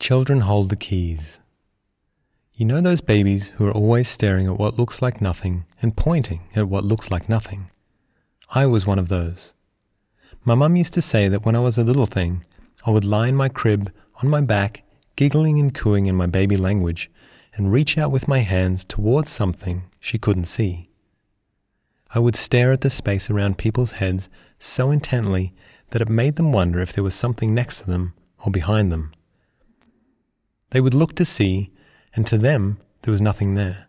Children hold the keys. You know those babies who are always staring at what looks like nothing and pointing at what looks like nothing? I was one of those. My mum used to say that when I was a little thing, I would lie in my crib on my back, giggling and cooing in my baby language, and reach out with my hands towards something she couldn't see. I would stare at the space around people's heads so intently that it made them wonder if there was something next to them or behind them. They would look to see and to them there was nothing there.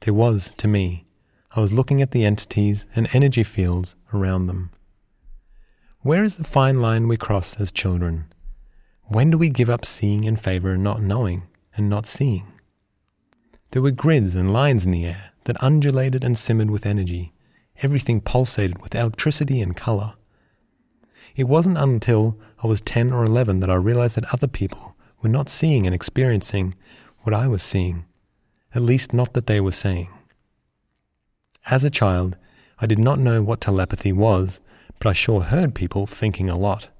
There was to me. I was looking at the entities and energy fields around them. Where is the fine line we cross as children? When do we give up seeing in favor of not knowing and not seeing? There were grids and lines in the air that undulated and simmered with energy. Everything pulsated with electricity and color. It wasn't until I was 10 or 11 that I realized that other people were not seeing and experiencing what I was seeing, at least not that they were saying. As a child, I did not know what telepathy was, but I sure heard people thinking a lot.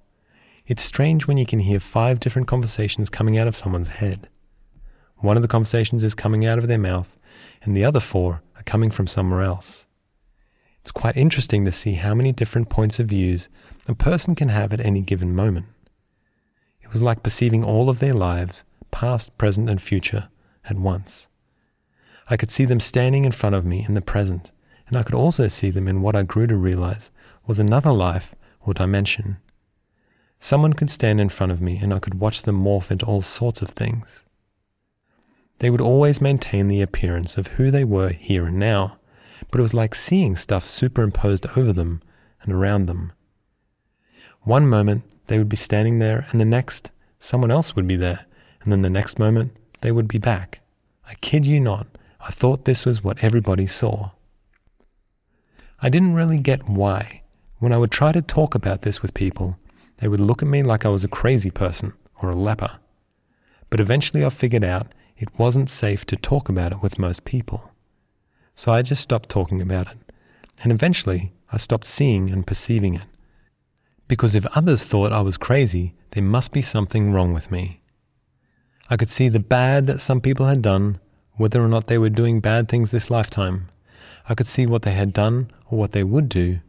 It's strange when you can hear five different conversations coming out of someone's head. One of the conversations is coming out of their mouth, and the other four are coming from somewhere else. It's quite interesting to see how many different points of views a person can have at any given moment. Was like perceiving all of their lives past, present, and future, at once. I could see them standing in front of me in the present, and I could also see them in what I grew to realize was another life or dimension. Someone could stand in front of me, and I could watch them morph into all sorts of things. They would always maintain the appearance of who they were here and now, but it was like seeing stuff superimposed over them and around them. One moment they would be standing there, and the next, someone else would be there, and then the next moment, they would be back. I kid you not, I thought this was what everybody saw. I didn't really get why. When I would try to talk about this with people, they would look at me like I was a crazy person or a leper. But eventually I figured out it wasn't safe to talk about it with most people. So I just stopped talking about it. And eventually I stopped seeing and perceiving it. Because if others thought I was crazy, there must be something wrong with me. I could see the bad that some people had done, whether or not they were doing bad things this lifetime. I could see what they had done or what they would do,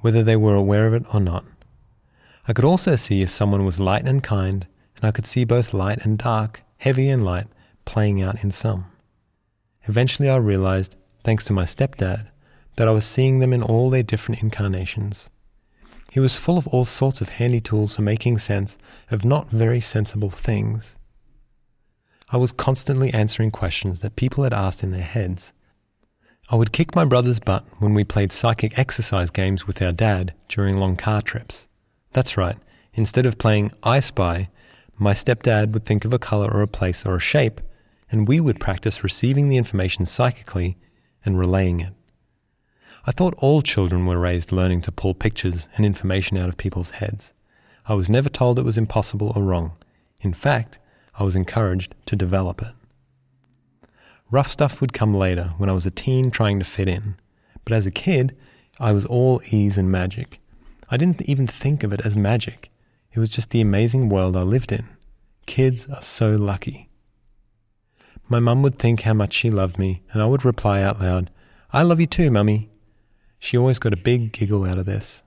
whether they were aware of it or not. I could also see if someone was light and kind, and I could see both light and dark, heavy and light, playing out in some. Eventually, I realized, thanks to my stepdad, that I was seeing them in all their different incarnations. He was full of all sorts of handy tools for making sense of not very sensible things. I was constantly answering questions that people had asked in their heads. I would kick my brother's butt when we played psychic exercise games with our dad during long car trips. That's right, instead of playing I Spy, my stepdad would think of a color or a place or a shape, and we would practice receiving the information psychically and relaying it. I thought all children were raised learning to pull pictures and information out of people's heads. I was never told it was impossible or wrong. In fact, I was encouraged to develop it. Rough stuff would come later when I was a teen trying to fit in, but as a kid, I was all ease and magic. I didn't even think of it as magic. It was just the amazing world I lived in. Kids are so lucky. My mum would think how much she loved me, and I would reply out loud, I love you too, mummy. She always got a big giggle out of this.